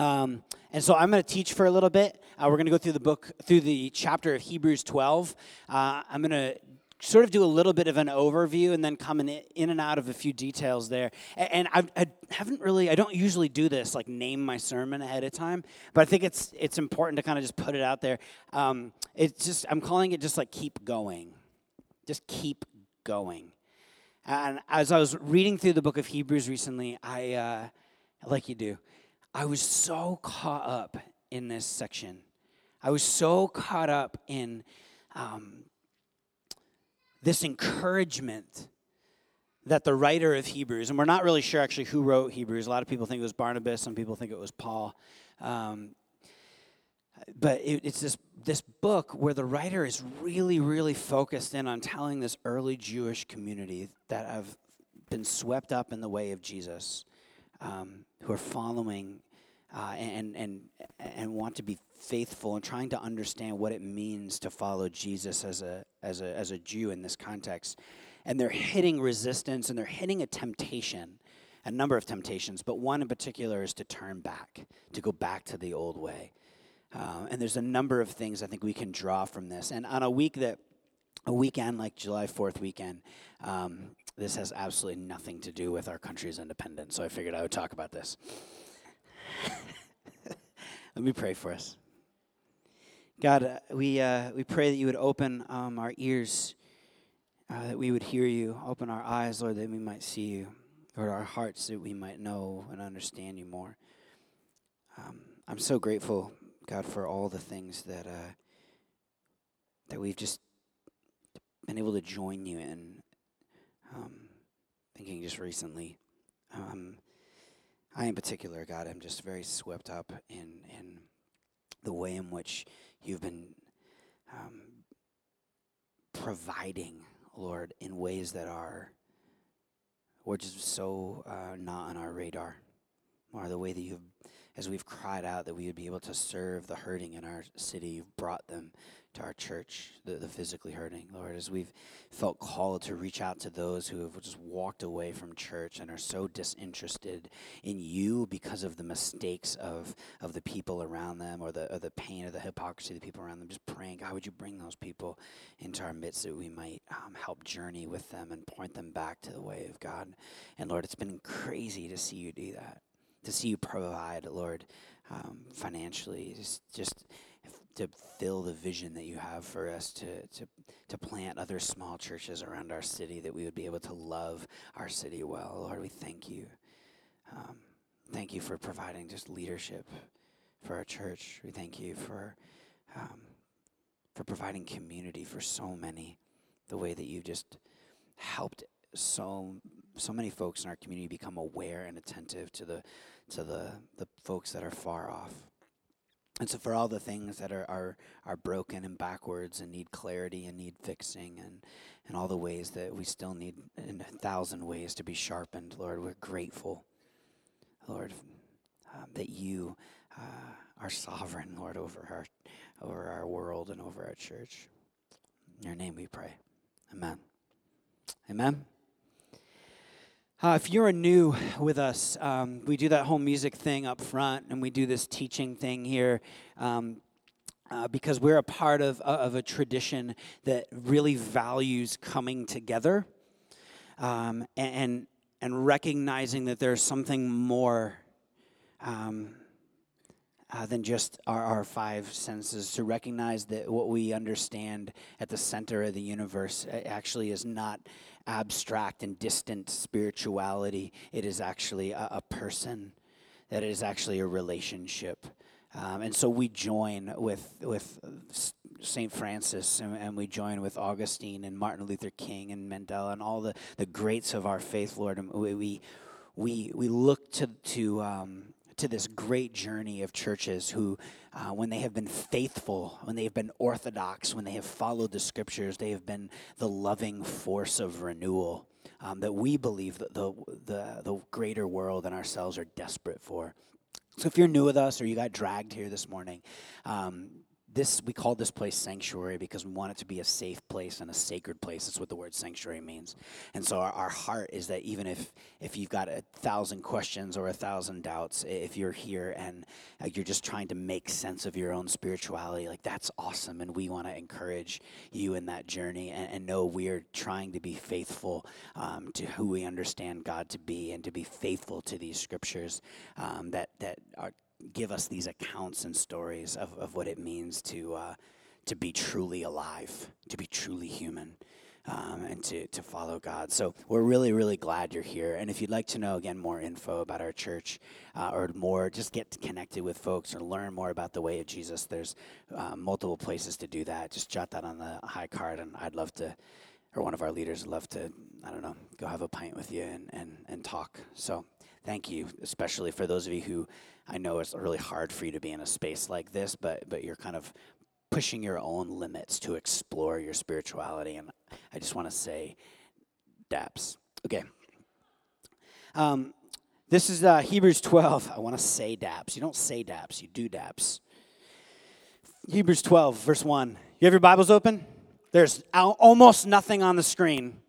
Um, and so I'm going to teach for a little bit. Uh, we're going to go through the book, through the chapter of Hebrews 12. Uh, I'm going to sort of do a little bit of an overview and then come in, in and out of a few details there. And, I, I, haven't really, I don't usually do this, like name my sermon ahead of time, but I think it's it's important to kind of just put it out there. Um, it's just, I'm calling it just like keep going. Just keep going. And as I was reading through the book of Hebrews recently, I, uh, like you do, I was so caught up in this section. I was so caught up in um, this encouragement that the writer of Hebrews, and we're not really sure actually who wrote Hebrews. A lot of people think it was Barnabas, some people think it was Paul. Um, but it, it's this, this book where the writer is really, really focused in on telling this early Jewish community that have been swept up in the way of Jesus, um, who are following uh, and, and, and want to be faithful and trying to understand what it means to follow Jesus as a, as a, as a Jew in this context. And they're hitting resistance and they're hitting a temptation, a number of temptations, but one in particular is to turn back, to go back to the old way. Uh, and there's a number of things I think we can draw from this. And on a week that, a weekend like July 4th weekend, um, this has absolutely nothing to do with our country's independence. So I figured I would talk about this. Let me pray for us. God, uh, we, uh, we pray that you would open um, our ears, uh, that we would hear you, open our eyes, Lord, that we might see you, Lord, our hearts, that we might know and understand you more. Um, I'm so grateful, God, for all the things that uh, that we've just been able to join you in. Um, thinking just recently, um, I in particular, God, I'm just very swept up in in the way in which You've been um, providing, Lord, in ways that are, or just so uh, not on our radar. Or the way that you've, as we've cried out that we would be able to serve the hurting in our city, you've brought them to our church, the, the physically hurting, Lord, as we've felt called to reach out to those who have just walked away from church and are so disinterested in you because of the mistakes of, of the people around them or the, or the pain or the hypocrisy of the people around them. Just praying, God, would you bring those people into our midst that we might um, help journey with them and point them back to the way of God. And Lord, it's been crazy to see you do that, to see you provide, Lord, um, financially, just, just to fill the vision that you have for us to, to, to plant other small churches around our city, that we would be able to love our city well. Lord, we thank you. Um, thank you for providing just leadership for our church. We thank you for, um, for providing community for so many, the way that you've just helped so so many folks in our community become aware and attentive to the to the the folks that are far off. And so, for all the things that are, are, are broken and backwards and need clarity and need fixing, and, and all the ways that we still need in a thousand ways to be sharpened, Lord, we're grateful, Lord, um, that you uh, are sovereign, Lord, over our, over our world and over our church. In your name we pray. Amen. Amen. Uh, if you're new with us, um, we do that whole music thing up front, and we do this teaching thing here. Um, uh, because we're a part of, uh, of a tradition that really values coming together um, and, and recognizing that there's something more um, uh, than just our, our five senses, to recognize that what we understand at the center of the universe actually is not abstract and distant spirituality. It is actually a, a person, that it is actually a relationship. Um, and so we join with, with St. Francis and, and, we join with Augustine and Martin Luther King and Mandela and all the, the greats of our faith, Lord. And we, we, we, look to, to um, to this great journey of churches who, uh, when they have been faithful, when they have been orthodox, when they have followed the scriptures, they have been the loving force of renewal um, that we believe that the, the, the greater world and ourselves are desperate for. So if you're new with us or you got dragged here this morning, um, this we call this place sanctuary because we want it to be a safe place and a sacred place. That's what the word sanctuary means. And so our, our heart is that even if if you've got a thousand questions or a thousand doubts if you're here and uh, you're just trying to make sense of your own spirituality like that's awesome. And we want to encourage you in that journey and, and know we're trying to be faithful um, to who we understand god to be and to be faithful to these scriptures um, that that are give us these accounts and stories of, of what it means to, uh, to be truly alive, to be truly human. Um, and to, to follow God. So we're really, really glad you're here. And if you'd like to know, again, more info about our church uh, or more, just get connected with folks or learn more about the way of Jesus, there's uh, multiple places to do that. Just jot that on the high card, and I'd love to, or one of our leaders would love to, I don't know, go have a pint with you and, and, and talk. So thank you, especially for those of you who I know it's really hard for you to be in a space like this, but but you're kind of pushing your own limits to explore your spirituality, and I just want to say, daps. Okay. Um, this is uh, Hebrews 12. I want to say daps. You don't say daps, you do daps. Hebrews 12, verse 1. You have your Bibles open? There's almost nothing on the screen.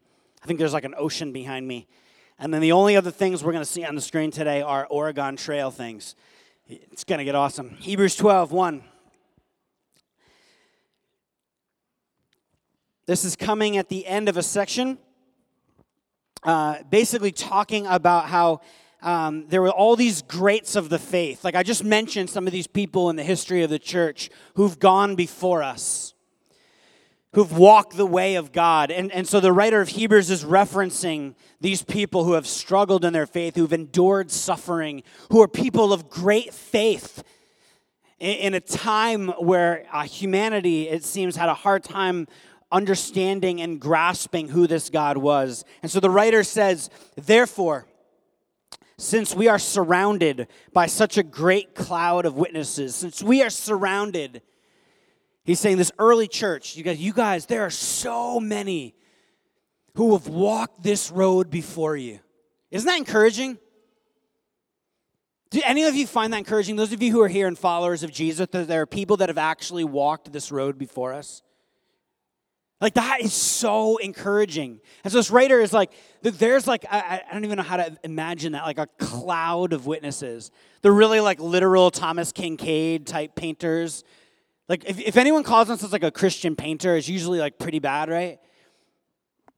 I think there's like an ocean behind me. And then the only other things we're going to see on the screen today are Oregon Trail things. It's going to get awesome. Hebrews 12, 1. This is coming at the end of a section, uh, basically talking about how um, there were all these greats of the faith. Like I just mentioned, some of these people in the history of the church who've gone before us, who've walked the way of God. And, and so the writer of Hebrews is referencing these people who have struggled in their faith, who've endured suffering, who are people of great faith in, in a time where uh, humanity, it seems, had a hard time understanding and grasping who this God was. And so the writer says, Therefore, since we are surrounded by such a great cloud of witnesses, since we are surrounded, he's saying this early church, you guys, you guys, there are so many who have walked this road before you. Isn't that encouraging? Do any of you find that encouraging? Those of you who are here and followers of Jesus, that there are people that have actually walked this road before us? Like that is so encouraging. And so this writer is like, there's like, I, I, don't even know how to imagine that, like a cloud of witnesses. They're really like literal Thomas Kinkade type painters. Like if, if anyone calls themselves like a Christian painter, it's usually like pretty bad, right?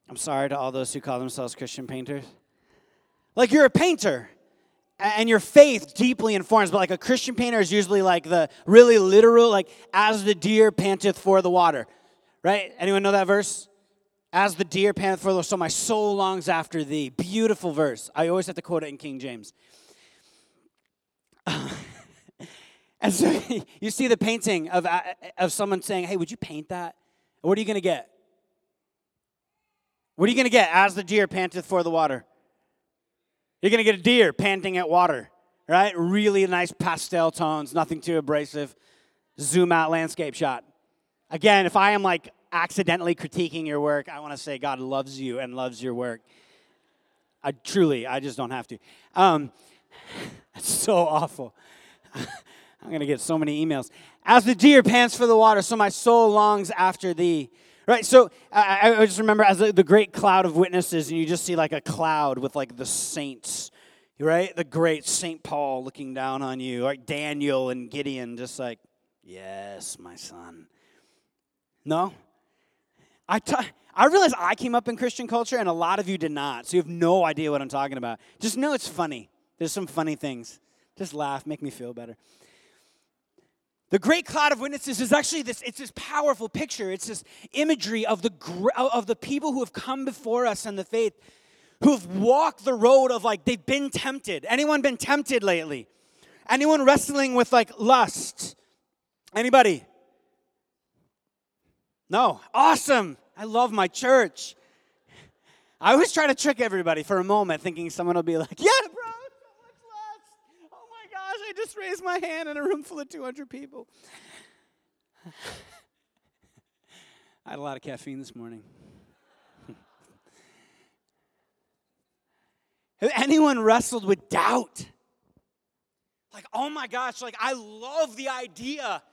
I'm sorry to all those who call themselves Christian painters. Like you're a painter and your faith deeply informs, but like a Christian painter is usually like the really literal, like as the deer panteth for the water. Right? Anyone know that verse? As the deer panteth for the water, so my soul longs after thee. Beautiful verse. I always have to quote it in King James. and so you see the painting of, of someone saying, Hey, would you paint that? What are you going to get? What are you going to get as the deer panteth for the water? You're going to get a deer panting at water, right? Really nice pastel tones, nothing too abrasive. Zoom out landscape shot. Again, if I am like accidentally critiquing your work, I want to say God loves you and loves your work. I truly, I just don't have to. Um, it's so awful. I'm going to get so many emails. As the deer pants for the water, so my soul longs after thee. Right, so I, I just remember as the, great cloud of witnesses, and you just see like a cloud with like the saints, right? The great Saint Paul looking down on you, like Daniel and Gideon, just like, yes, my son. No, I, t- I realize I came up in Christian culture, and a lot of you did not, so you have no idea what I'm talking about. Just know it's funny. There's some funny things. Just laugh, make me feel better. The great cloud of witnesses is actually this, it's this powerful picture. It's this imagery of the, of the people who have come before us in the faith, who've walked the road of like, they've been tempted. Anyone been tempted lately? Anyone wrestling with like lust? Anybody? No. Awesome. I love my church. I always try to trick everybody for a moment, thinking someone will be like, yeah, I just raised my hand in a room full of 200 people. I had a lot of caffeine this morning. Have anyone wrestled with doubt? Like, oh my gosh, like I love the idea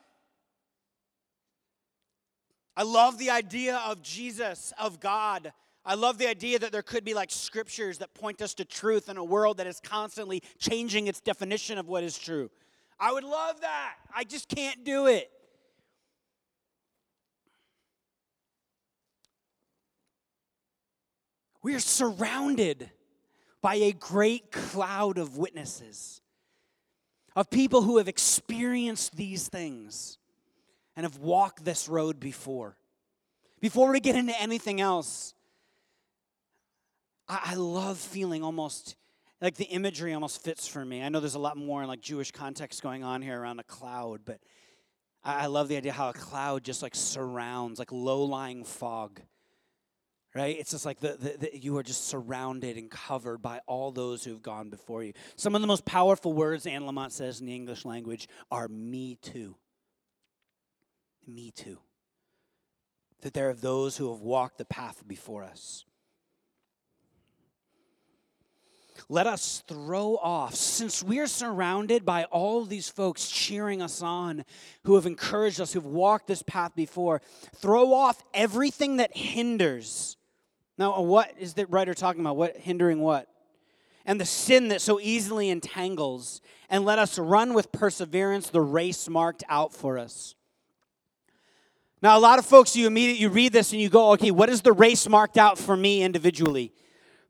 I love the idea of Jesus, of God. I love the idea that there could be like scriptures that point us to truth in a world that is constantly changing its definition of what is true. I would love that. I just can't do it. We are surrounded by a great cloud of witnesses, of people who have experienced these things and have walked this road before. Before we get into anything else, I, I love feeling almost like the imagery almost fits for me. I know there's a lot more in like Jewish context going on here around a cloud, but I, I love the idea how a cloud just like surrounds, like low lying fog right? It's just like the, the, the, you are just surrounded and covered by all those who've gone before you. Some of the most powerful words Anne Lamott says in the English language are me too. Me too. That there are those who have walked the path before us. Let us throw off, since we are surrounded by all these folks cheering us on, who have encouraged us, who've walked this path before, throw off everything that hinders now, uh, what is the writer talking about? What hindering what? And the sin that so easily entangles, and let us run with perseverance the race marked out for us. Now, a lot of folks, you immediately you read this and you go, okay, what is the race marked out for me individually?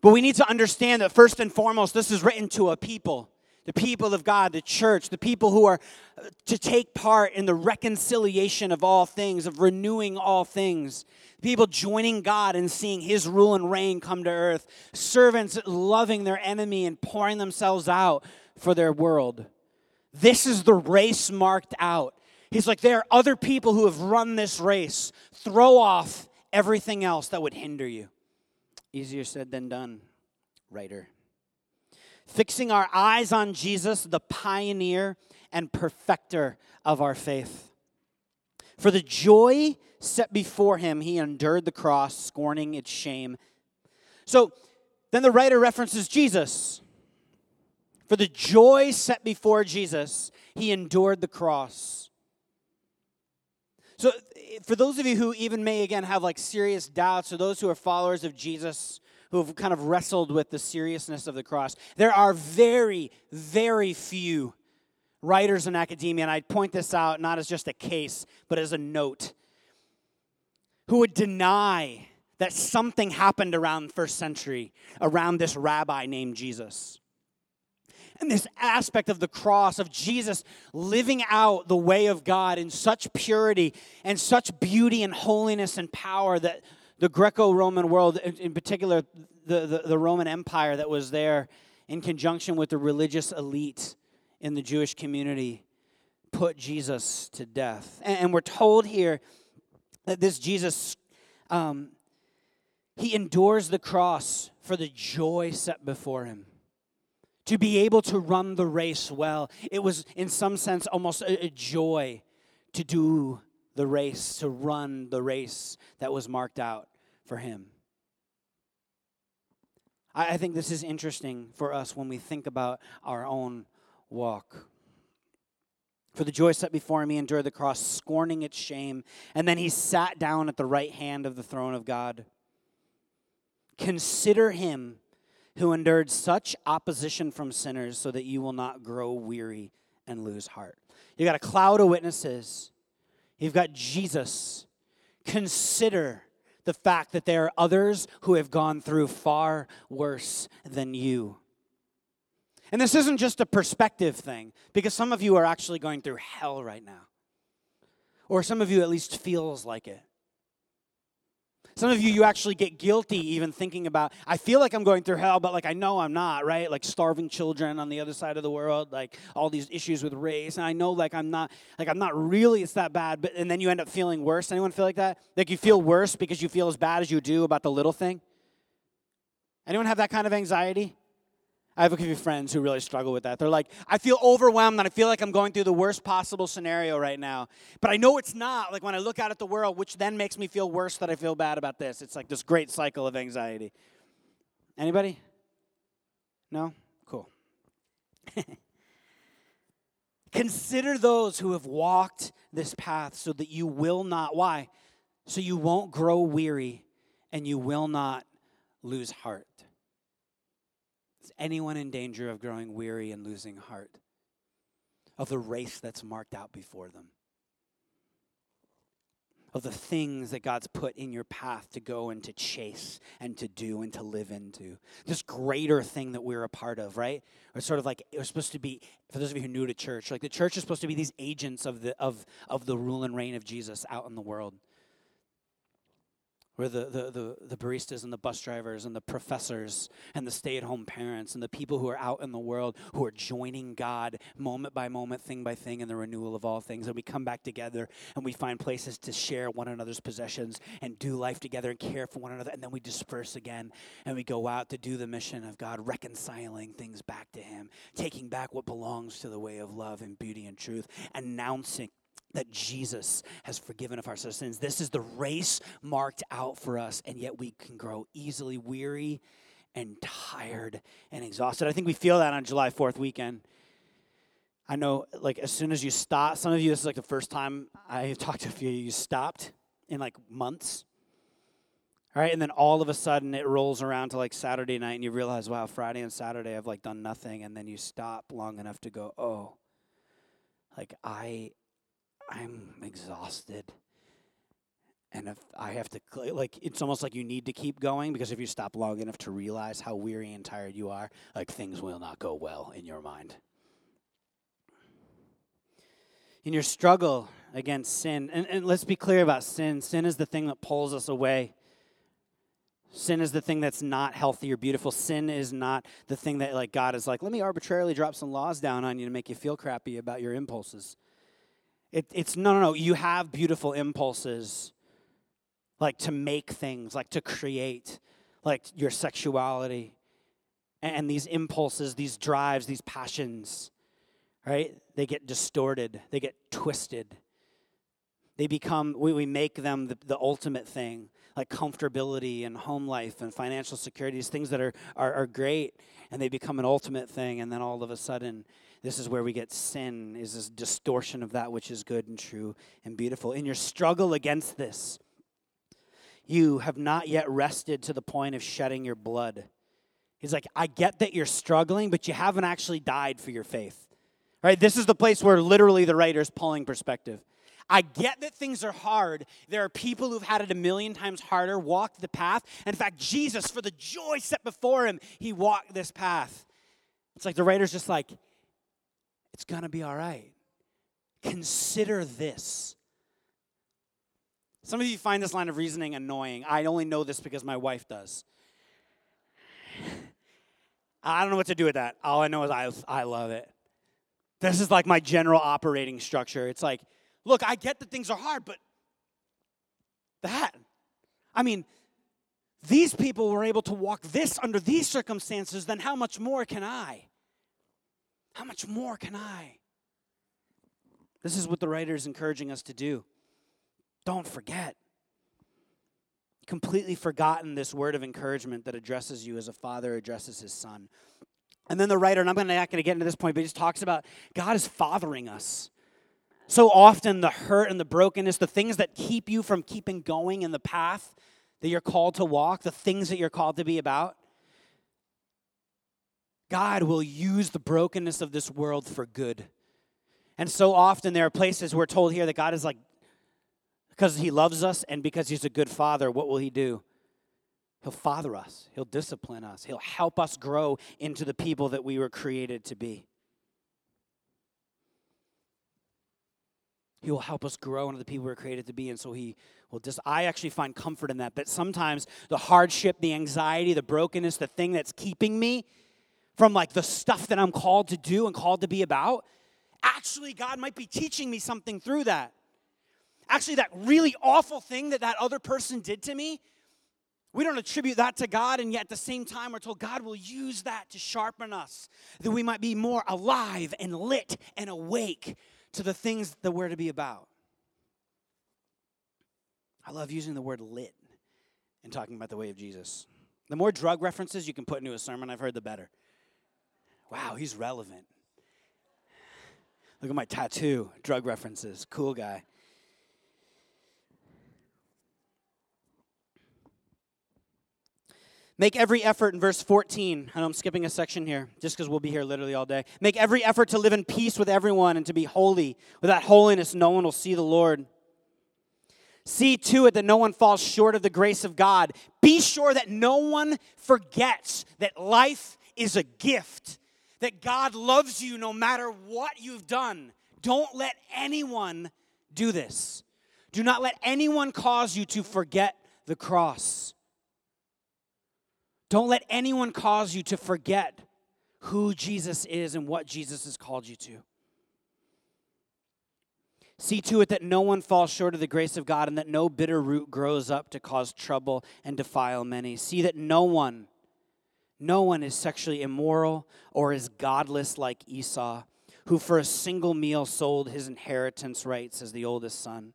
But we need to understand that first and foremost, this is written to a people the people of God, the church, the people who are uh, to take part in the reconciliation of all things, of renewing all things, people joining God and seeing His rule and reign come to earth, servants loving their enemy and pouring themselves out for their world. This is the race marked out. He's like, there are other people who have run this race. Throw off everything else that would hinder you. Easier said than done, writer fixing our eyes on Jesus, the pioneer and perfecter of our faith. For the joy set before him, he endured the cross, scorning its shame. So then the writer references Jesus. For the joy set before Jesus, he endured the cross. So, for those of you who even may again have like serious doubts, or those who are followers of Jesus, who have kind of wrestled with the seriousness of the cross. There are very, very few writers in academia, and I point this out not as just a case, but as a note, who would deny that something happened around first century, around this rabbi named Jesus. And this aspect of the cross, of Jesus living out the way of God in such purity and such beauty and holiness and power that the Greco Roman world, in particular, the, the, the, Roman Empire that was there in conjunction with the religious elite in the Jewish community, put Jesus to death. And, and we're told here that this Jesus, um, he endures the cross for the joy set before him. To be able to run the race well. It was, in some sense, almost a, a joy to do the race, to run the race that was marked out for him. I, think this is interesting for us when we think about our own walk. For the joy set before he endured the cross, scorning its shame, and then he sat down at the right hand of the throne of God. Consider him who endured such opposition from sinners so that you will not grow weary and lose heart. You got a cloud of witnesses. You've got Jesus. Consider the fact that there are others who have gone through far worse than you. And this isn't just a perspective thing, because some of you are actually going through hell right now. Or some of you at least feels like it. Some of you, you actually get guilty even thinking about, I feel like I'm going through hell, but like I know I'm not, right? Like starving children on the other side of the world, like all these issues with race. And I know like I'm not, like I'm not really, it's that bad. But, and then you end up feeling worse. Anyone feel like that? Like you feel worse because you feel as bad as you do about the little thing? Anyone have that kind of anxiety? I have a few friends who really struggle with that. They're like, I feel overwhelmed and I feel like I'm going through the worst possible scenario right now. But I know it's not. Like when I look out at the world, which then makes me feel worse that I feel bad about this. It's like this great cycle of anxiety. Anybody? No? Cool. Consider those who have walked this path so that you will not. Why? so you won't grow weary and you will not lose heart. Anyone in danger of growing weary and losing heart of the race that's marked out before them? Of the things that God's put in your path to go and to chase and to do and to live into. This greater thing that we're a part of, right? Or sort of like we're supposed to be, for those of you who are new to church, like the church is supposed to be these agents of the of of the rule and reign of Jesus out in the world where the, the, the, the, baristas and the bus drivers and the professors and the stay at home parents and the people who are out in the world who are joining God moment by moment, thing by thing, in the renewal of all things. And we come back together and we find places to share one another's possessions and do life together and care for one another. And then we disperse again and we go out to do the mission of God, reconciling things back to Him, taking back what belongs to the way of love and beauty and truth, announcing that Jesus has forgiven of our sins. This is the race marked out for us, and yet we can grow easily weary and tired and exhausted. I think we feel that on July 4th weekend. I know, like, as soon as you stop, some of you, this is like the first time I've talked to a few of you, you stopped in like months. All right, and then all of a sudden it rolls around to like Saturday night, and you realize, wow, Friday and Saturday I've like done nothing, and then you stop long enough to go, oh, like I I'm exhausted. And if I have to, like, it's almost like you need to keep going because if you stop long enough to realize how weary and tired you are, like, things will not go well in your mind. In your struggle against sin, and, and let's be clear about sin sin is the thing that pulls us away. Sin is the thing that's not healthy or beautiful. Sin is not the thing that, like, God is like, let me arbitrarily drop some laws down on you to make you feel crappy about your impulses. It, it's no, no, no. You have beautiful impulses, like to make things, like to create, like your sexuality. And these impulses, these drives, these passions, right? They get distorted, they get twisted. They become, we, we make them the, the ultimate thing, like comfortability and home life and financial security, these things that are, are, are great, and they become an ultimate thing. And then all of a sudden, this is where we get sin, is this distortion of that which is good and true and beautiful. In your struggle against this, you have not yet rested to the point of shedding your blood. He's like, I get that you're struggling, but you haven't actually died for your faith. Right? This is the place where literally the writer is pulling perspective. I get that things are hard. There are people who've had it a million times harder, walked the path. In fact, Jesus, for the joy set before him, he walked this path. It's like the writer's just like, it's going to be all right. Consider this. Some of you find this line of reasoning annoying. I only know this because my wife does. I don't know what to do with that. All I know is I, I love it. This is like my general operating structure. It's like, look, I get that things are hard, but that. I mean, these people were able to walk this under these circumstances, then how much more can I? How much more can I? This is what the writer is encouraging us to do. Don't forget. Completely forgotten this word of encouragement that addresses you as a father addresses his son. And then the writer, and I'm not going to get into this point, but he just talks about God is fathering us. So often, the hurt and the brokenness, the things that keep you from keeping going in the path that you're called to walk, the things that you're called to be about, God will use the brokenness of this world for good. And so often there are places we're told here that God is like, because he loves us and because he's a good father, what will he do? He'll father us, he'll discipline us, he'll help us grow into the people that we were created to be. He will help us grow into the people we were created to be. And so he will just, I actually find comfort in that. That sometimes the hardship, the anxiety, the brokenness, the thing that's keeping me from like the stuff that I'm called to do and called to be about, actually, God might be teaching me something through that. Actually, that really awful thing that that other person did to me, we don't attribute that to God, and yet at the same time, we're told God will use that to sharpen us, that we might be more alive and lit and awake to the things that we're to be about. I love using the word lit and talking about the way of Jesus. The more drug references you can put into a sermon, I've heard, the better wow, he's relevant. Look at my tattoo, drug references, cool guy. Make every effort in verse 14. I know I'm skipping a section here just because we'll be here literally all day. Make every effort to live in peace with everyone and to be holy. Without holiness, no one will see the Lord. See to it that no one falls short of the grace of God. Be sure that no one forgets that life is a gift that God loves you no matter what you've done. Don't let anyone do this. Do not let anyone cause you to forget the cross. Don't let anyone cause you to forget who Jesus is and what Jesus has called you to. See to it that no one falls short of the grace of God and that no bitter root grows up to cause trouble and defile many. See that no one, no one is sexually immoral or is godless like Esau, who for a single meal sold his inheritance rights as the oldest son.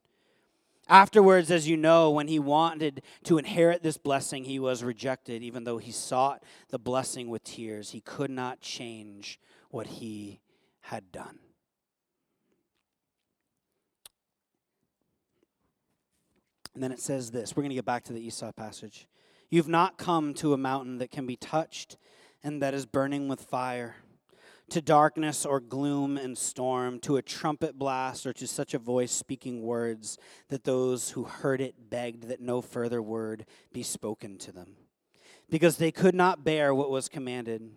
Afterwards, as you know, when he wanted to inherit this blessing, he was rejected, even though he sought the blessing with tears. He could not change what he had done. And then it says this we're going to get back to the Esau passage. You've not come to a mountain that can be touched and that is burning with fire, to darkness or gloom and storm, to a trumpet blast or to such a voice speaking words that those who heard it begged that no further word be spoken to them, because they could not bear what was commanded.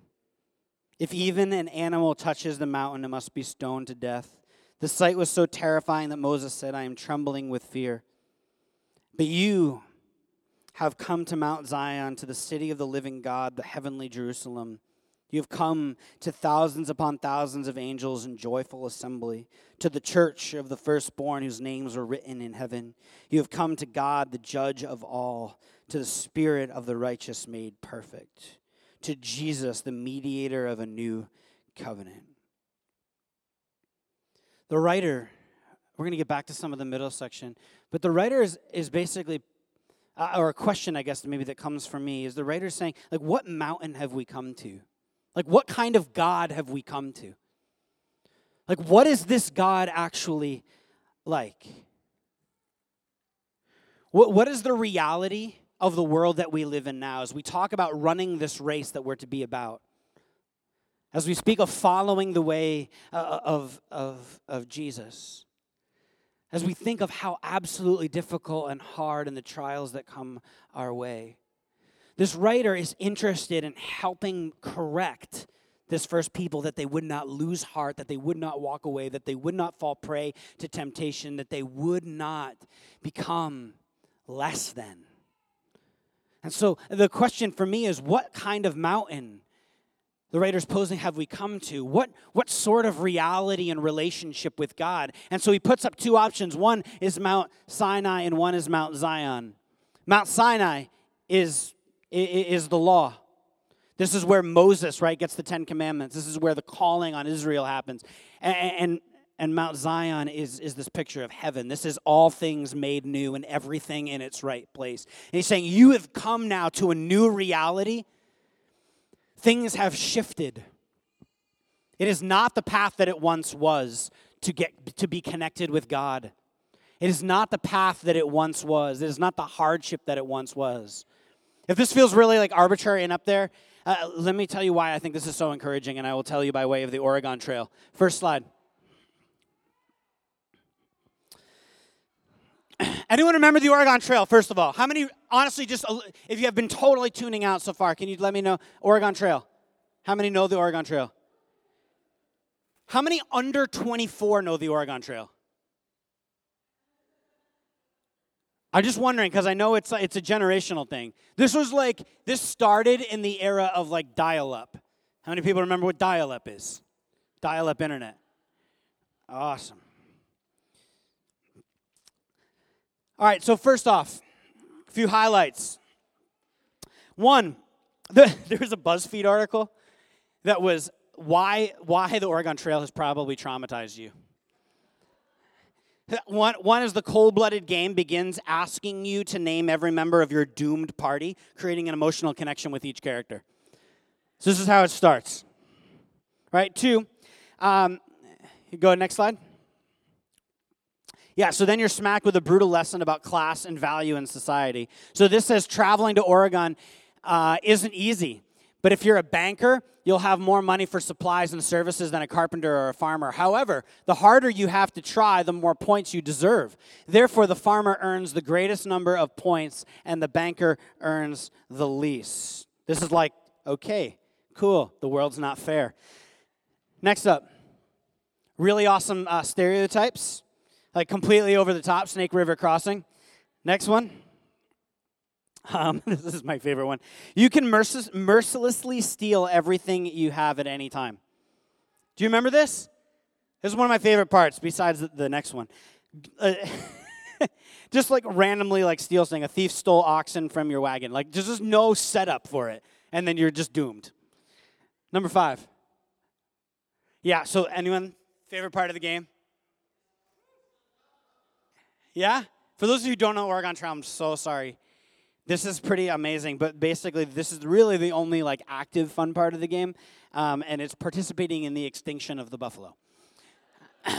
If even an animal touches the mountain, it must be stoned to death. The sight was so terrifying that Moses said, I am trembling with fear. But you have come to Mount Zion, to the city of the living God, the heavenly Jerusalem. You have come to thousands upon thousands of angels in joyful assembly, to the church of the firstborn whose names were written in heaven. You have come to God, the judge of all, to the spirit of the righteous made perfect, to Jesus, the mediator of a new covenant. The writer we're going to get back to some of the middle section. But the writer is, is basically, uh, or a question, I guess, maybe that comes from me, is the writer saying, like, what mountain have we come to? Like, what kind of God have we come to? Like, what is this God actually like? What, what is the reality of the world that we live in now as we talk about running this race that we're to be about? As we speak of following the way uh, of, of, of Jesus as we think of how absolutely difficult and hard and the trials that come our way. This writer is interested in helping correct this first people that they would not lose heart, that they would not walk away, that they would not fall prey to temptation, that they would not become less than. And so the question for me is what kind of mountain the writer's posing have we come to? What, what sort of reality and relationship with God? And so he puts up two options. One is Mount Sinai, and one is Mount Zion. Mount Sinai is, is the law. This is where Moses, right, gets the Ten Commandments. This is where the calling on Israel happens. And, and, and Mount Zion is, is this picture of heaven. This is all things made new and everything in its right place. And he's saying, You have come now to a new reality Things have shifted. It is not the path that it once was to get to be connected with God. It is not the path that it once was. It is not the hardship that it once was. If this feels really like arbitrary and up there, uh, let me tell you why I think this is so encouraging, and I will tell you by way of the Oregon Trail. First slide. Anyone remember the Oregon Trail, first of all? How many, honestly, just uh, if you have been totally tuning out so far, can you let me know? Oregon Trail. How many know the Oregon Trail? How many under 24 know the Oregon Trail? I'm just wondering because I know it's it's a generational thing. This was like this started in the era of like dial-up. How many people remember what dial-up is? Dial-up internet. Awesome. All right, so first off, a few highlights. One, the, there was a BuzzFeed article that was why, why the Oregon Trail has probably traumatized you. One, one is the cold blooded game begins asking you to name every member of your doomed party, creating an emotional connection with each character. So, this is how it starts. Right? Two, um, go next slide. Yeah, so then you're smacked with a brutal lesson about class and value in society. So this says traveling to Oregon uh, isn't easy. But if you're a banker, you'll have more money for supplies and services than a carpenter or a farmer. However, the harder you have to try, the more points you deserve. Therefore, the farmer earns the greatest number of points and the banker earns the least. This is like, okay, cool, the world's not fair. Next up, really awesome uh, stereotypes, like completely over the top, Snake River Crossing. Next one. Um, this is my favorite one. You can mercil- mercilessly steal everything you have at any time. Do you remember this? This is one of my favorite parts, besides the, next one. Uh, just like randomly, like steal something. A thief stole oxen from your wagon. Like there's just no setup for it, and then you're just doomed. Number five. Yeah. So anyone favorite part of the game? Yeah. For those of you who don't know Oregon Trail, I'm so sorry. This is pretty amazing, but basically, this is really the only like active fun part of the game, um, and it's participating in the extinction of the buffalo.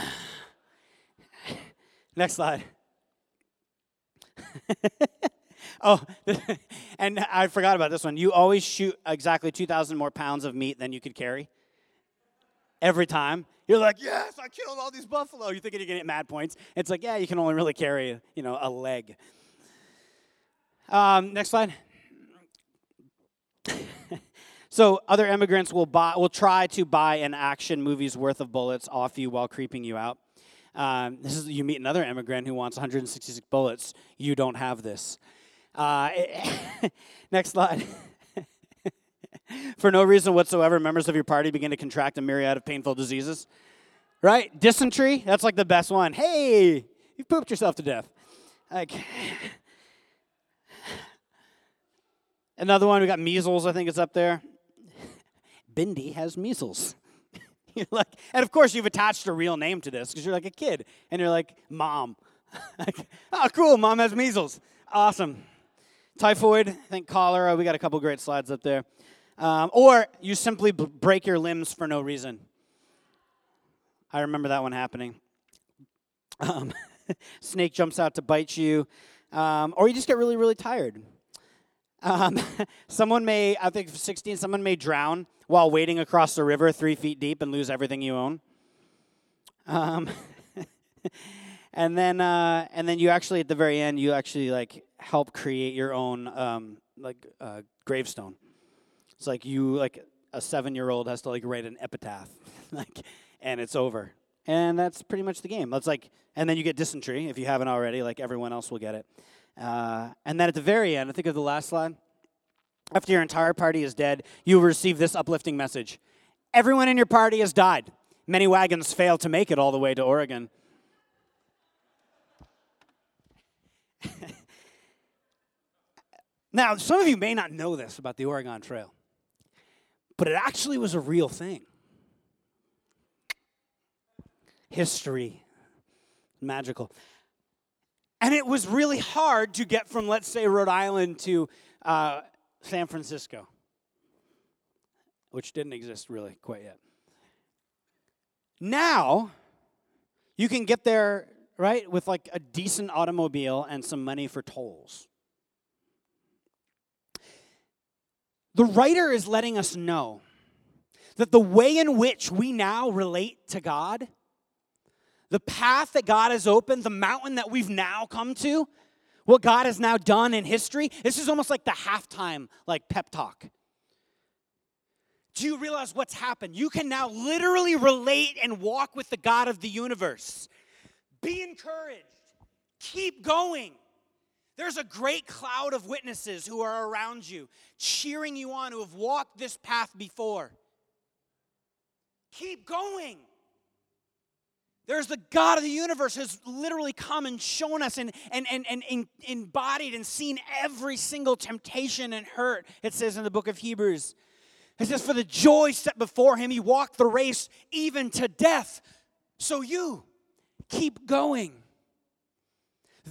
Next slide. oh, and I forgot about this one. You always shoot exactly 2,000 more pounds of meat than you could carry. Every time. You're like, yes, I killed all these buffalo. You're thinking you're to get mad points. It's like, yeah, you can only really carry, you know, a leg. Um, next slide. so other immigrants will buy, will try to buy an action movie's worth of bullets off you while creeping you out. Um, this is you meet another immigrant who wants 166 bullets. You don't have this. Uh, next slide. For no reason whatsoever, members of your party begin to contract a myriad of painful diseases. Right? Dysentery, that's like the best one. Hey, you pooped yourself to death. Like, Another one, we got measles, I think it's up there. Bindi has measles. you're like, and of course, you've attached a real name to this because you're like a kid, and you're like, Mom. like, oh, cool, Mom has measles. Awesome. Typhoid, I think cholera. We got a couple great slides up there. Um, or you simply b- break your limbs for no reason. I remember that one happening. Um, snake jumps out to bite you, um, or you just get really, really tired. Um, someone may, I think 16, someone may drown while wading across the river three feet deep and lose everything you own. Um, and then, uh, and then you actually, at the very end, you actually like help create your own um, like uh, gravestone. It's like you, like a seven-year-old has to like write an epitaph, like, and it's over. And that's pretty much the game. That's like, and then you get dysentery if you haven't already. Like everyone else will get it. Uh, and then at the very end, I think of the last slide, after your entire party is dead, you will receive this uplifting message Everyone in your party has died. Many wagons failed to make it all the way to Oregon. now, some of you may not know this about the Oregon Trail, but it actually was a real thing. History, magical. And it was really hard to get from, let's say, Rhode Island to uh, San Francisco, which didn't exist really quite yet. Now, you can get there, right, with like a decent automobile and some money for tolls. The writer is letting us know that the way in which we now relate to God the path that God has opened, the mountain that we've now come to, what God has now done in history, this is almost like the halftime, like pep talk. Do you realize what's happened? You can now literally relate and walk with the God of the universe. Be encouraged. Keep going. There's a great cloud of witnesses who are around you, cheering you on, who have walked this path before. Keep going. There's the God of the universe who's literally come and shown us and, and, and, and, embodied and seen every single temptation and hurt, it says in the book of Hebrews. It says, For the joy set before him, he walked the race even to death. So you keep going.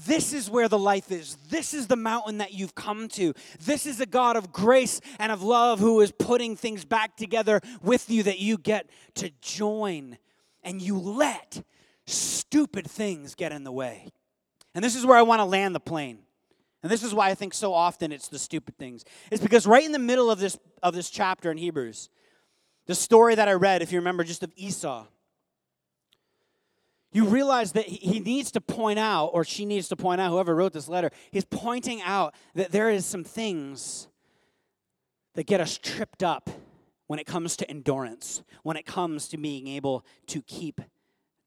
This is where the life is. This is the mountain that you've come to. This is a God of grace and of love who is putting things back together with you that you get to join and you let stupid things get in the way. And this is where I want to land the plane. And this is why I think so often it's the stupid things. It's because right in the middle of this of this chapter in Hebrews, the story that I read, if you remember, just of Esau, you realize that he needs to point out, or she needs to point out, whoever wrote this letter, he's pointing out that there is some things that get us tripped up when it comes to endurance, when it comes to being able to keep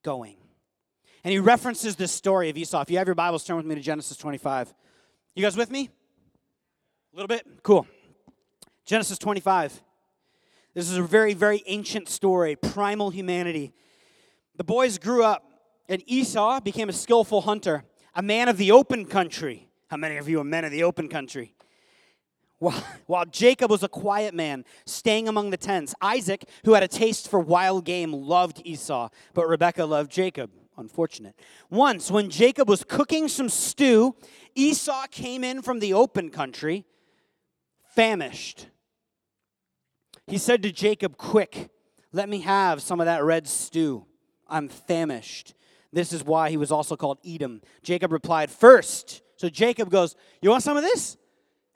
going. And he references this story of Esau. If you have your Bibles, turn with me to Genesis 25. You guys with me? A little bit? Cool. Genesis 25. This is a very, very ancient story, primal humanity. The boys grew up and Esau became a skillful hunter, a man of the open country. How many of you are men of the open country? While, Jacob was a quiet man, staying among the tents, Isaac, who had a taste for wild game, loved Esau, but Rebekah loved Jacob. Unfortunate. Once, when Jacob was cooking some stew, Esau came in from the open country, famished. He said to Jacob, Quick, let me have some of that red stew. I'm famished. This is why he was also called Edom. Jacob replied, First. So Jacob goes, You want some of this?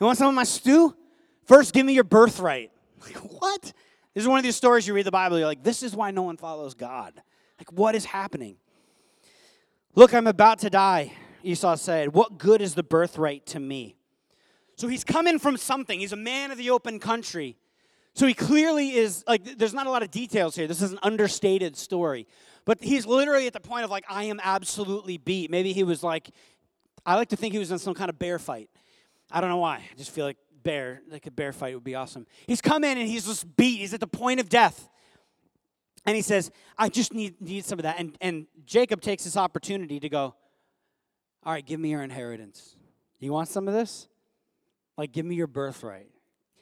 You want some of my stew? First, give me your birthright. Like, what? This is one of these stories you read the Bible, you're like, This is why no one follows God. Like, what is happening? Look, I'm about to die, Esau said. What good is the birthright to me? So he's coming from something. He's a man of the open country. So he clearly is, like, there's not a lot of details here. This is an understated story. But he's literally at the point of like, I am absolutely beat. Maybe he was like, I like to think he was in some kind of bear fight. I don't know why. I just feel like bear, like a bear fight would be awesome. He's come in and he's just beat. He's at the point of death. And he says, I just need, need some of that. And, and Jacob takes this opportunity to go, All right, give me your inheritance. You want some of this? Like, give me your birthright.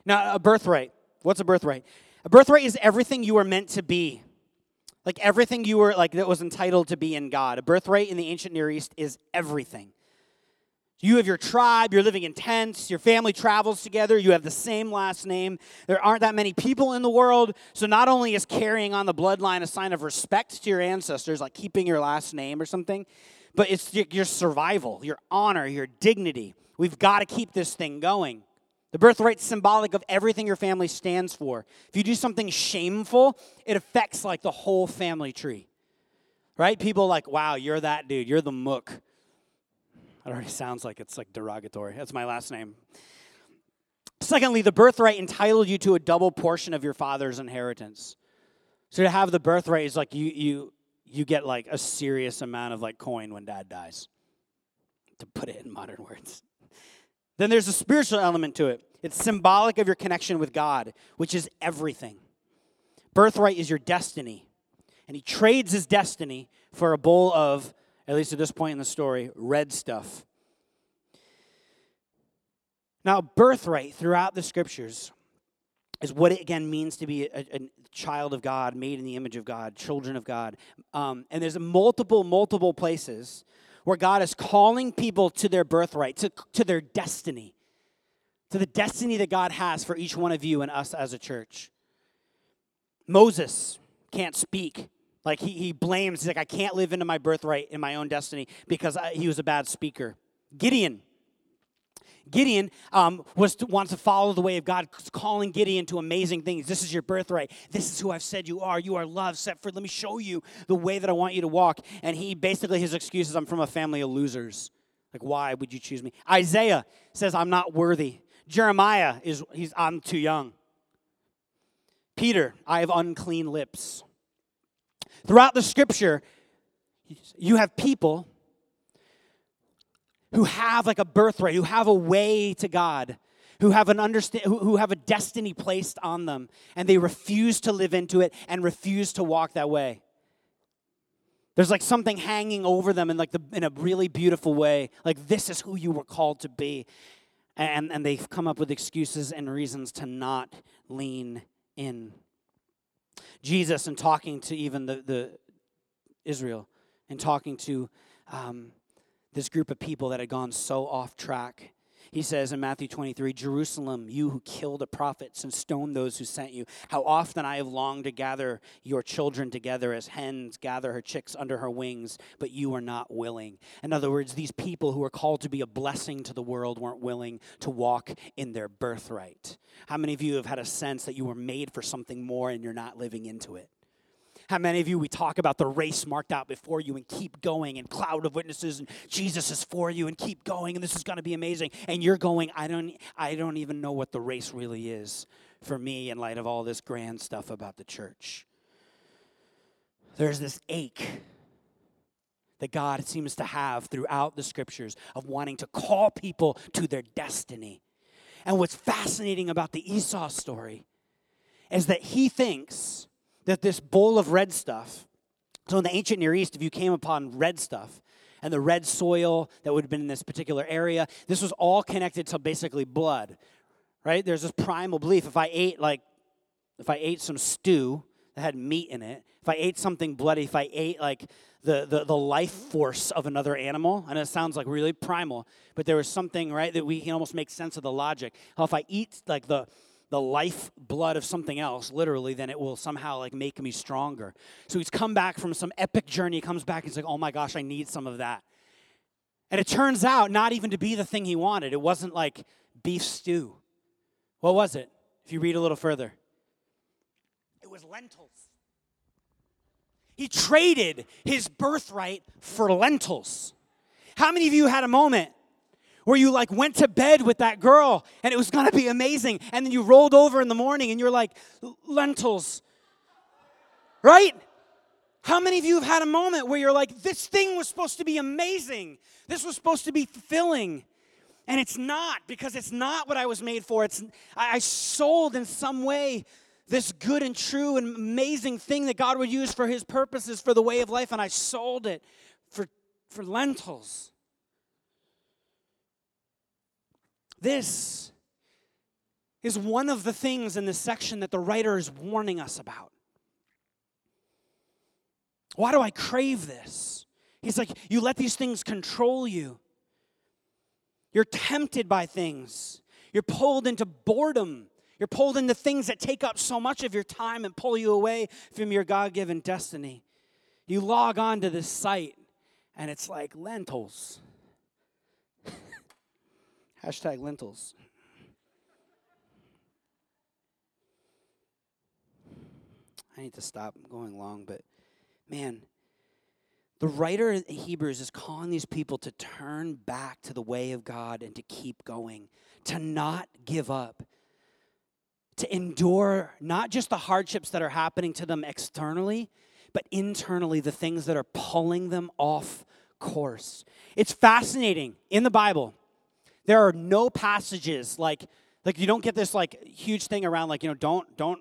Now, a birthright. What's a birthright? A birthright is everything you are meant to be. Like everything you were like that was entitled to be in God. A birthright in the ancient Near East is everything. You have your tribe, you're living in tents, your family travels together, you have the same last name. There aren't that many people in the world, so not only is carrying on the bloodline a sign of respect to your ancestors, like keeping your last name or something, but it's your survival, your honor, your dignity. We've got to keep this thing going. The birthright's symbolic of everything your family stands for. If you do something shameful, it affects like the whole family tree. Right? People like, wow, you're that dude. You're the mook. That already sounds like it's like derogatory. That's my last name. Secondly, the birthright entitled you to a double portion of your father's inheritance. So to have the birthright is like you you you get like a serious amount of like coin when dad dies. To put it in modern words. Then there's a spiritual element to it. It's symbolic of your connection with God, which is everything. Birthright is your destiny. And he trades his destiny for a bowl of, at least at this point in the story, red stuff. Now, birthright throughout the scriptures is what it again means to be a, a child of God, made in the image of God, children of God. Um, and there's multiple, multiple places where God is calling people to their birthright, to, to their destiny, to the destiny that God has for each one of you and us as a church. Moses can't speak. Like he, he blames, he's like, I can't live into my birthright in my own destiny because I, he was a bad speaker. Gideon Gideon um, was to, wants to follow the way of God, calling Gideon to amazing things. This is your birthright. This is who I've said you are. You are loved, set free. Let me show you the way that I want you to walk. And he basically his excuse is, I'm from a family of losers. Like, why would you choose me? Isaiah says, I'm not worthy. Jeremiah is he's I'm too young. Peter, I have unclean lips. Throughout the scripture, you have people who have like a birthright, who have a way to God, who have an understand, who have a destiny placed on them, and they refuse to live into it and refuse to walk that way. There's like something hanging over them in like the in a really beautiful way. Like this is who you were called to be. And and they've come up with excuses and reasons to not lean in. Jesus and talking to even the, the Israel and talking to um, this group of people that had gone so off track. He says in Matthew 23 Jerusalem, you who kill the prophets and stone those who sent you, how often I have longed to gather your children together as hens gather her chicks under her wings, but you are not willing. In other words, these people who are called to be a blessing to the world weren't willing to walk in their birthright. How many of you have had a sense that you were made for something more and you're not living into it? How many of you we talk about the race marked out before you and keep going and cloud of witnesses and Jesus is for you and keep going and this is going to be amazing and you're going I don't I don't even know what the race really is for me in light of all this grand stuff about the church. There's this ache that God seems to have throughout the scriptures of wanting to call people to their destiny. And what's fascinating about the Esau story is that he thinks that this bowl of red stuff, so in the ancient Near East, if you came upon red stuff, and the red soil that would have been in this particular area, this was all connected to basically blood, right? There's this primal belief. If I ate like, if I ate some stew that had meat in it, if I ate something bloody, if I ate like the, the, the life force of another animal, and it sounds like really primal, but there was something, right, that we can almost make sense of the logic. How if I eat like the, the life blood of something else, literally, then it will somehow like make me stronger. So he's come back from some epic journey. He comes back and he's like, oh my gosh, I need some of that. And it turns out not even to be the thing he wanted. It wasn't like beef stew. What was it? If you read a little further, it was lentils. He traded his birthright for lentils. How many of you had a moment where you like went to bed with that girl and it was to be amazing and then you rolled over in the morning and you're like lentils. Right? How many of you have had a moment where you're like this thing was supposed to be amazing. This was supposed to be fulfilling. And it's not because it's not what i was made for. It's i sold in some way this good and true and amazing thing that god would use for his purposes for the way of life and i sold it for for lentils This is one of the things in this section that the writer is warning us about. Why do I crave this? He's like, you let these things control you. You're tempted by things. You're pulled into boredom. You're pulled into things that take up so much of your time and pull you away from your God given destiny. You log on to this site, and it's like lentils. Hashtag lentils. I need to stop going long, but man, the writer in Hebrews is calling these people to turn back to the way of God and to keep going, to not give up, to endure not just the hardships that are happening to them externally, but internally the things that are pulling them off course. It's fascinating in the Bible there are no passages like like you don't get this like huge thing around like you know don't don't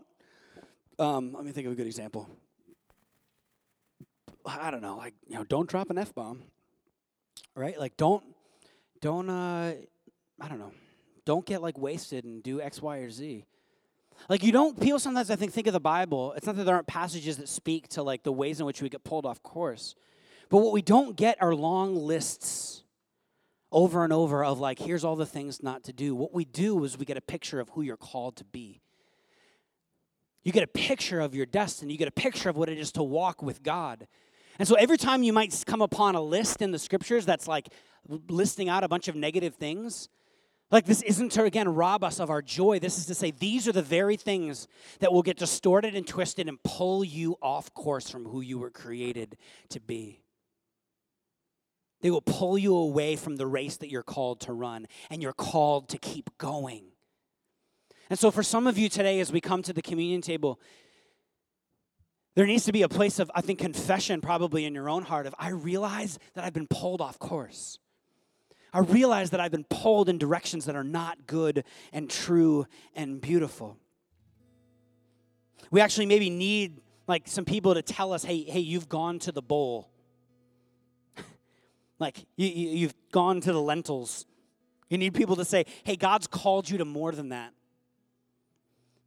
um, let me think of a good example. I don't know, like you know, don't drop an f bomb, right? Like don't don't uh, I don't know, don't get like wasted and do X, Y, or Z. Like you don't people sometimes I think think of the Bible. It's not that there aren't passages that speak to like the ways in which we get pulled off course, but what we don't get are long lists over and over of like, here's all the things not to do. What we do is we get a picture of who you're called to be. You get a picture of your destiny. You get a picture of what it is to walk with God. And so every time you might come upon a list in the scriptures that's like listing out a bunch of negative things, like this isn't to again rob us of our joy. This is to say these are the very things that will get distorted and twisted and pull you off course from who you were created to be. They will pull you away from the race that you're called to run, and you're called to keep going. And so, for some of you today, as we come to the communion table, there needs to be a place of, I think, confession probably in your own heart of, I realize that I've been pulled off course. I realize that I've been pulled in directions that are not good and true and beautiful. We actually maybe need like some people to tell us, hey, hey, you've gone to the bowl. Like, you, you, have gone to the lentils. You need people to say, hey, God's called you to more than that.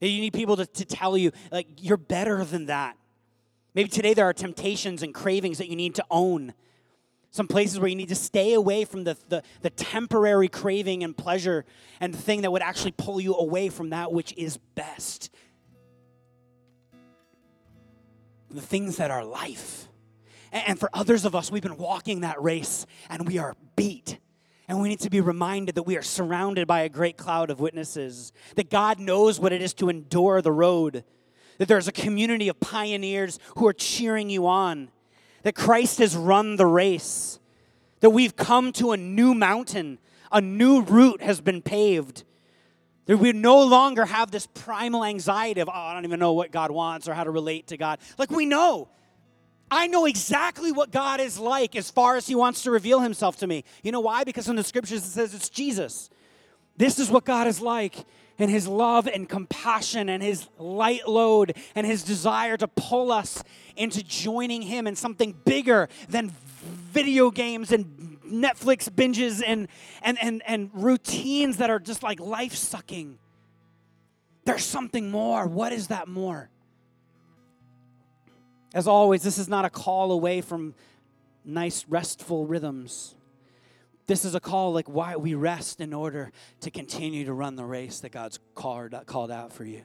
You need people to, to tell you, like, you're better than that. Maybe today there are temptations and cravings that you need to own. Some places where you need to stay away from the, the, the temporary craving and pleasure and the thing that would actually pull you away from that which is best. The things that are life. And for others of us, we've been walking that race and we are beat. And we need to be reminded that we are surrounded by a great cloud of witnesses, that God knows what it is to endure the road, that there's a community of pioneers who are cheering you on, that Christ has run the race, that we've come to a new mountain, a new route has been paved. That we no longer have this primal anxiety of, oh, I don't even know what God wants or how to relate to God. Like we know I know exactly what God is like as far as He wants to reveal Himself to me. You know why? Because in the scriptures it says it's Jesus. This is what God is like and His love and compassion and His light load and His desire to pull us into joining Him in something bigger than video games and Netflix binges and, and, and, and routines that are just like life sucking. There's something more. What is that more? As always, this is not a call away from nice, restful rhythms. This is a call like why we rest in order to continue to run the race that God's called, called out for you.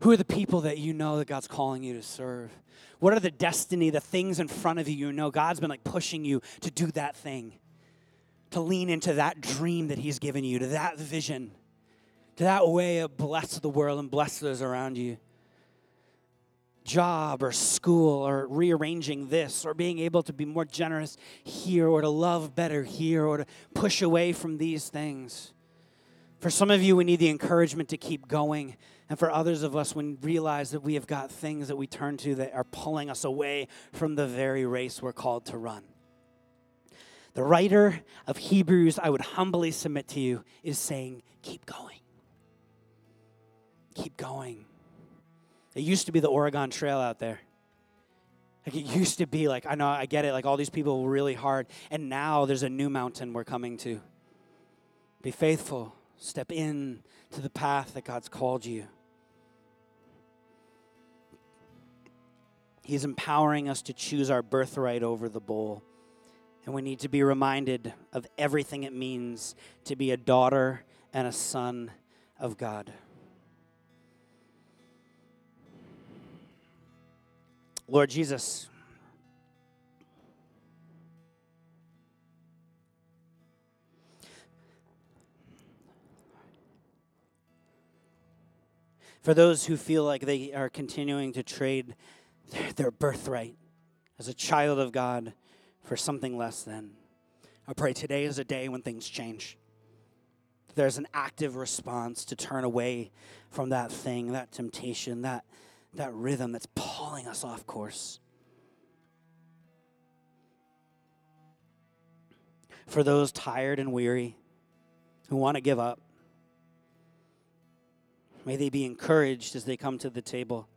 Who are the people that you know that God's calling you to serve? What are the destiny, the things in front of you you know God's been like pushing you to do that thing, to lean into that dream that He's given you, to that vision, to that way of bless the world and bless those around you? Job or school or rearranging this or being able to be more generous here or to love better here or to push away from these things. For some of you, we need the encouragement to keep going. And for others of us, we realize that we have got things that we turn to that are pulling us away from the very race we're called to run. The writer of Hebrews, I would humbly submit to you, is saying, keep going. Keep going. It used to be the Oregon Trail out there. Like it used to be like I know I get it like all these people were really hard and now there's a new mountain we're coming to. Be faithful. Step in to the path that God's called you. He's empowering us to choose our birthright over the bowl. And we need to be reminded of everything it means to be a daughter and a son of God. Lord Jesus, for those who feel like they are continuing to trade their birthright as a child of God for something less than. I pray today is a day when things change. There's an active response to turn away from that thing, that temptation, that that rhythm that's pulling us off course. For those tired and weary who want to give up, may they be encouraged as they come to the table,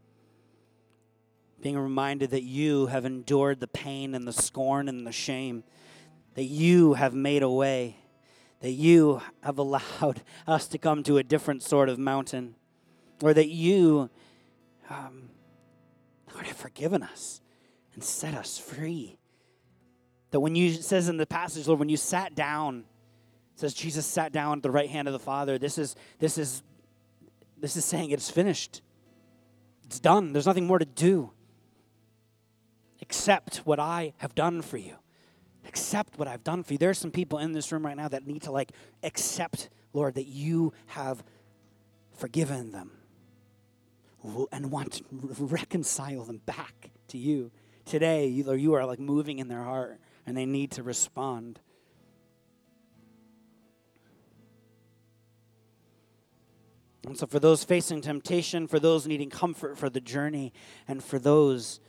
being reminded that you have endured the pain and the scorn and the shame, that you have made a way, that you have allowed us to come to a different sort of mountain, or that you um, Lord, have forgiven us and set us free. That when you, says in the passage, Lord, when you sat down, says Jesus sat down at the right hand of the Father. This is, this is, this is saying it's finished. It's done. There's nothing more to do. Accept what I have done for you. Accept what I've done for you. There are some people in this room right now that need to like accept, Lord, that you have forgiven them and want to reconcile them back to you. Today, you are like moving in their heart and they need to respond. And so, for those facing temptation, for those needing comfort for the journey, and for those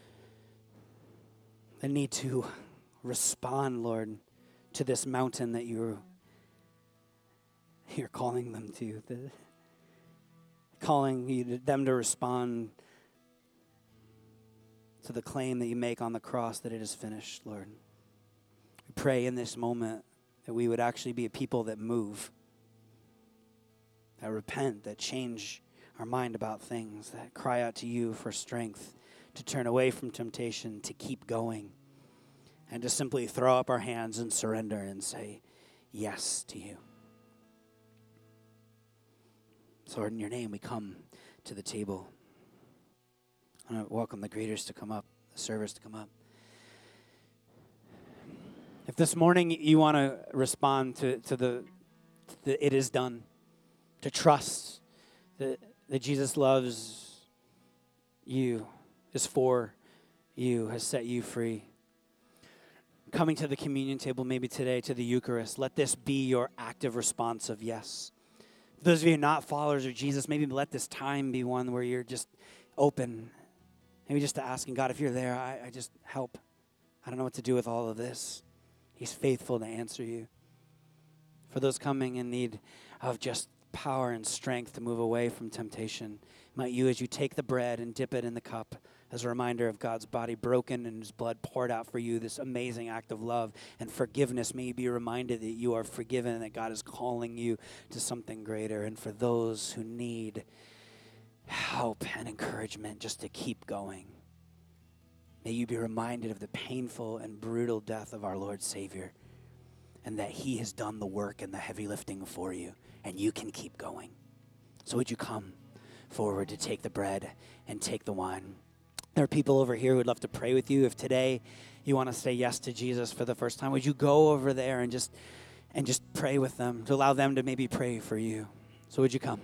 that need to respond, Lord, to this mountain that you're, you're calling them to. Calling you, them to respond to the claim that you make on the cross that it is finished, Lord. We pray in this moment that we would actually be a people that move, that repent, that change our mind about things, that cry out to you for strength, to turn away from temptation, to keep going, and to simply throw up our hands and surrender and say yes to you. So, Lord, in your name, we come to the table. I want to welcome the greeters to come up, the servers to come up. If this morning you want to respond to, to the, the it is done, to trust that, that Jesus loves you, is for you, has set you free. Coming to the communion table, maybe today, to the Eucharist, let this be your active response of yes. Those of you not followers of Jesus, maybe let this time be one where you're just open. Maybe just to asking God, if you're there, I, I just help. I don't know what to do with all of this. He's faithful to answer you. For those coming in need of just power and strength to move away from temptation, might you, as you take the bread and dip it in the cup, as a reminder of God's body broken and his blood poured out for you, this amazing act of love and forgiveness. May you be reminded that you are forgiven and that God is calling you to something greater. And for those who need help and encouragement just to keep going, may you be reminded of the painful and brutal death of our Lord Savior and that he has done the work and the heavy lifting for you, and you can keep going. So, would you come forward to take the bread and take the wine? There are people over here who would love to pray with you. If today you want to say yes to Jesus for the first time, would you go over there and just and just pray with them to allow them to maybe pray for you? So would you come?